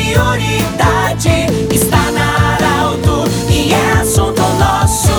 prioridade está na Arauto e é assunto nosso.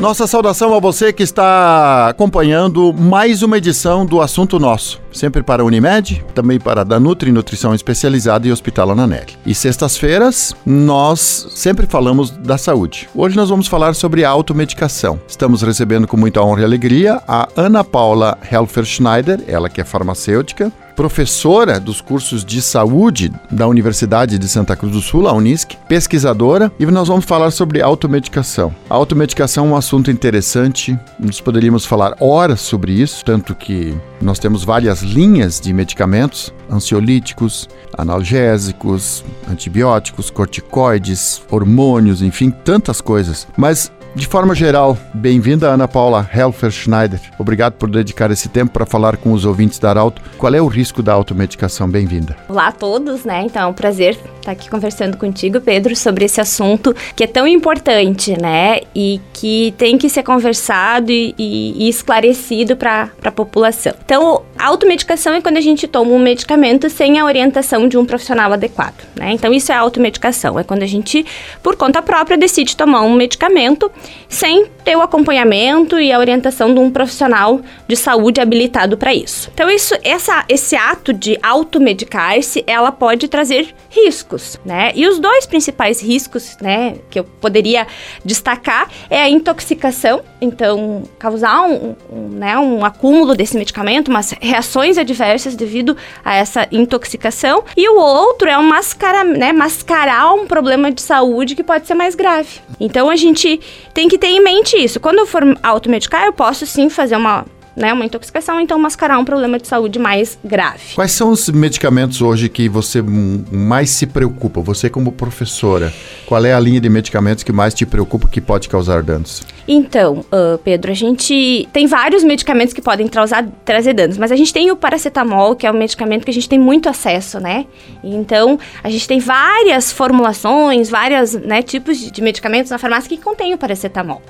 Nossa saudação a você que está acompanhando mais uma edição do Assunto Nosso, sempre para a Unimed, também para a Danutri Nutrição Especializada e Hospital Ananelli. E sextas-feiras nós sempre falamos da saúde. Hoje nós vamos falar sobre automedicação. Estamos recebendo com muita honra e alegria a Ana Paula Helfer Schneider, ela que é farmacêutica, professora dos cursos de saúde da Universidade de Santa Cruz do Sul, a Unisc, pesquisadora, e nós vamos falar sobre automedicação. A automedicação é um assunto interessante, nós poderíamos falar horas sobre isso, tanto que nós temos várias linhas de medicamentos, ansiolíticos, analgésicos, antibióticos, corticoides, hormônios, enfim, tantas coisas. Mas de forma geral, bem-vinda Ana Paula Helfer Schneider. Obrigado por dedicar esse tempo para falar com os ouvintes da Arauto. Qual é o risco da automedicação? Bem-vinda. Olá a todos, né? Então é um prazer estar aqui conversando contigo, Pedro, sobre esse assunto que é tão importante, né? E que tem que ser conversado e, e, e esclarecido para a população. Então, automedicação é quando a gente toma um medicamento sem a orientação de um profissional adequado, né? Então, isso é automedicação, é quando a gente, por conta própria, decide tomar um medicamento sem ter o acompanhamento e a orientação de um profissional de saúde habilitado para isso. Então, isso, essa, esse ato de automedicar-se, ela pode trazer riscos, né? E os dois principais riscos, né, que eu poderia destacar é a intoxicação, então causar um, um, né, um acúmulo desse medicamento, umas reações adversas devido a essa intoxicação, e o outro é né, mascarar um problema de saúde que pode ser mais grave. Então a gente tem que ter em mente isso. Quando eu for automedicar, eu posso sim fazer uma né, uma intoxicação, então mascarar um problema de saúde mais grave. Quais são os medicamentos hoje que você mais se preocupa? Você como professora, qual é a linha de medicamentos que mais te preocupa que pode causar danos? Então, uh, Pedro, a gente tem vários medicamentos que podem trazer, trazer danos, mas a gente tem o paracetamol, que é um medicamento que a gente tem muito acesso, né? Então, a gente tem várias formulações, vários né, tipos de medicamentos na farmácia que contêm o paracetamol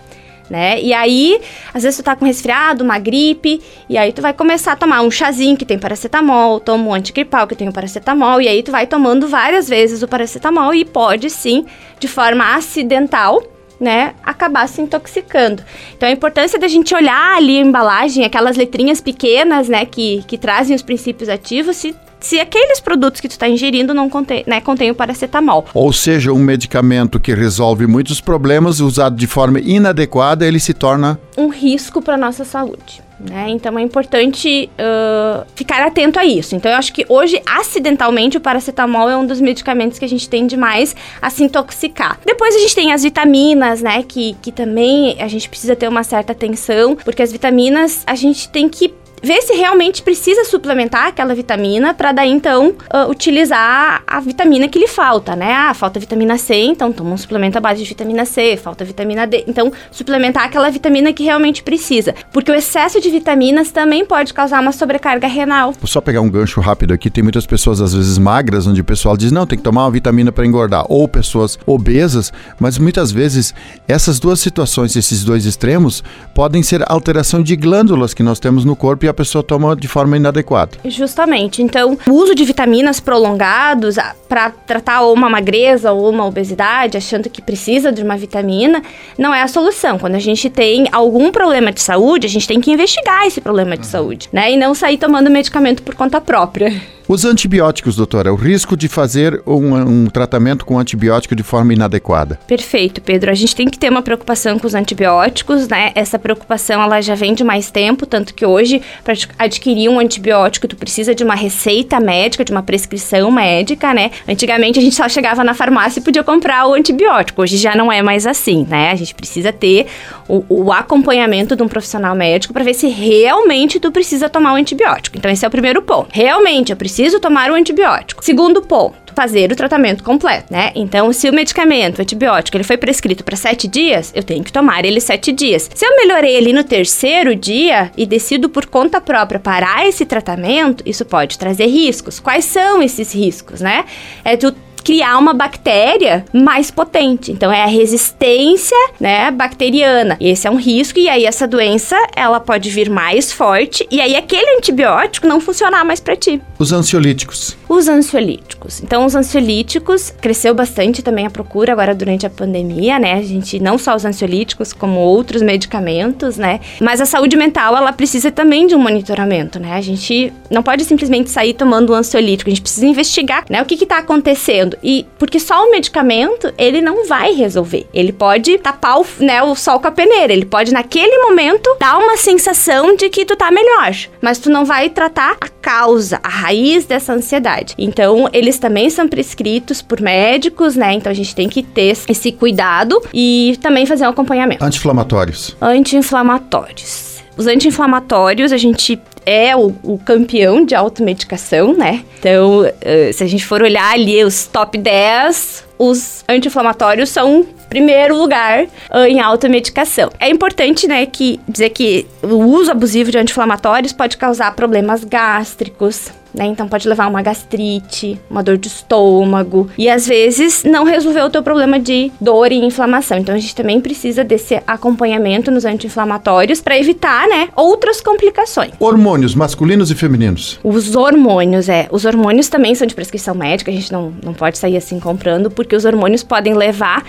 né? E aí, às vezes tu tá com resfriado, uma gripe, e aí tu vai começar a tomar um chazinho que tem paracetamol, toma um antigripal que tem o paracetamol, e aí tu vai tomando várias vezes o paracetamol e pode sim, de forma acidental, né, acabar se intoxicando. Então a importância da gente olhar ali a embalagem, aquelas letrinhas pequenas, né, que, que trazem os princípios ativos, se se aqueles produtos que tu está ingerindo não contém, né, contém o paracetamol. Ou seja, um medicamento que resolve muitos problemas, usado de forma inadequada, ele se torna um risco para nossa saúde. Né? Então é importante uh, ficar atento a isso. Então eu acho que hoje, acidentalmente, o paracetamol é um dos medicamentos que a gente tende mais a se intoxicar. Depois a gente tem as vitaminas, né? Que, que também a gente precisa ter uma certa atenção, porque as vitaminas a gente tem que ver se realmente precisa suplementar aquela vitamina para daí então uh, utilizar a vitamina que lhe falta, né? Ah, falta vitamina C, então toma um suplemento à base de vitamina C, falta vitamina D, então suplementar aquela vitamina que realmente precisa, porque o excesso de vitaminas também pode causar uma sobrecarga renal. Vou só pegar um gancho rápido aqui, tem muitas pessoas às vezes magras onde o pessoal diz não, tem que tomar uma vitamina para engordar, ou pessoas obesas, mas muitas vezes essas duas situações, esses dois extremos, podem ser alteração de glândulas que nós temos no corpo e a pessoa toma de forma inadequada. Justamente. Então, o uso de vitaminas prolongados para tratar ou uma magreza ou uma obesidade, achando que precisa de uma vitamina, não é a solução. Quando a gente tem algum problema de saúde, a gente tem que investigar esse problema de uhum. saúde, né? E não sair tomando medicamento por conta própria. Os antibióticos, doutora, o risco de fazer um, um, tratamento com antibiótico de forma inadequada. Perfeito, Pedro. A gente tem que ter uma preocupação com os antibióticos, né? Essa preocupação ela já vem de mais tempo, tanto que hoje, para adquirir um antibiótico, tu precisa de uma receita médica, de uma prescrição médica, né? Antigamente a gente só chegava na farmácia e podia comprar o antibiótico. Hoje já não é mais assim, né? A gente precisa ter o, o acompanhamento de um profissional médico para ver se realmente tu precisa tomar o antibiótico. Então esse é o primeiro ponto. Realmente eu preciso preciso tomar o antibiótico. Segundo ponto, fazer o tratamento completo, né? Então, se o medicamento, o antibiótico, ele foi prescrito para sete dias, eu tenho que tomar ele sete dias. Se eu melhorei ele no terceiro dia e decido por conta própria parar esse tratamento, isso pode trazer riscos. Quais são esses riscos, né? É tu criar uma bactéria mais potente. Então é a resistência, né, bacteriana. Esse é um risco e aí essa doença, ela pode vir mais forte e aí aquele antibiótico não funcionar mais para ti. Os ansiolíticos. Os ansiolíticos. Então, os ansiolíticos cresceu bastante também a procura agora durante a pandemia, né? A gente não só os ansiolíticos, como outros medicamentos, né? Mas a saúde mental, ela precisa também de um monitoramento, né? A gente não pode simplesmente sair tomando um ansiolítico, a gente precisa investigar, né? O que que tá acontecendo? E porque só o medicamento, ele não vai resolver. Ele pode tapar o, né, o sol com a peneira, ele pode naquele momento dar uma sensação de que tu tá melhor, mas tu não vai tratar a causa, a raiz dessa ansiedade. Então, eles também são prescritos por médicos, né? Então a gente tem que ter esse cuidado e também fazer um acompanhamento. Anti-inflamatórios. Anti-inflamatórios. Os anti-inflamatórios, a gente é o, o, campeão de automedicação, né? Então, uh, se a gente for olhar ali os top 10, os anti-inflamatórios são primeiro lugar uh, em automedicação. É importante, né, que dizer que o uso abusivo de anti-inflamatórios pode causar problemas gástricos, né? Então pode levar a uma gastrite, uma dor de estômago e às vezes não resolver o teu problema de dor e inflamação. Então a gente também precisa desse acompanhamento nos anti-inflamatórios para evitar, né, outras complicações. Hormônios masculinos e femininos. Os hormônios, é. Os hormônios também são de prescrição médica, a gente não, não pode sair assim comprando, porque os hormônios podem levar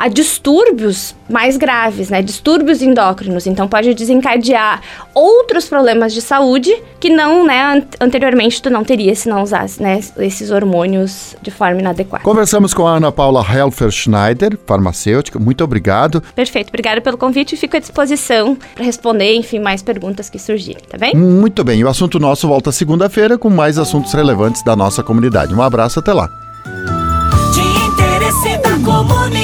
a distúrbios mais graves, né? Distúrbios endócrinos. Então pode desencadear outros problemas de saúde que não, né, anteriormente tu não teria se não usasse, né, esses hormônios de forma inadequada. Conversamos com a Ana Paula Helfer Schneider, farmacêutica. Muito obrigado. Perfeito. Obrigada pelo convite e fico à disposição para responder, enfim, mais perguntas que surgirem, tá bem? Muito bem. O assunto nosso volta segunda-feira com mais assuntos relevantes da nossa comunidade. Um abraço, até lá. De interesse da comunidade.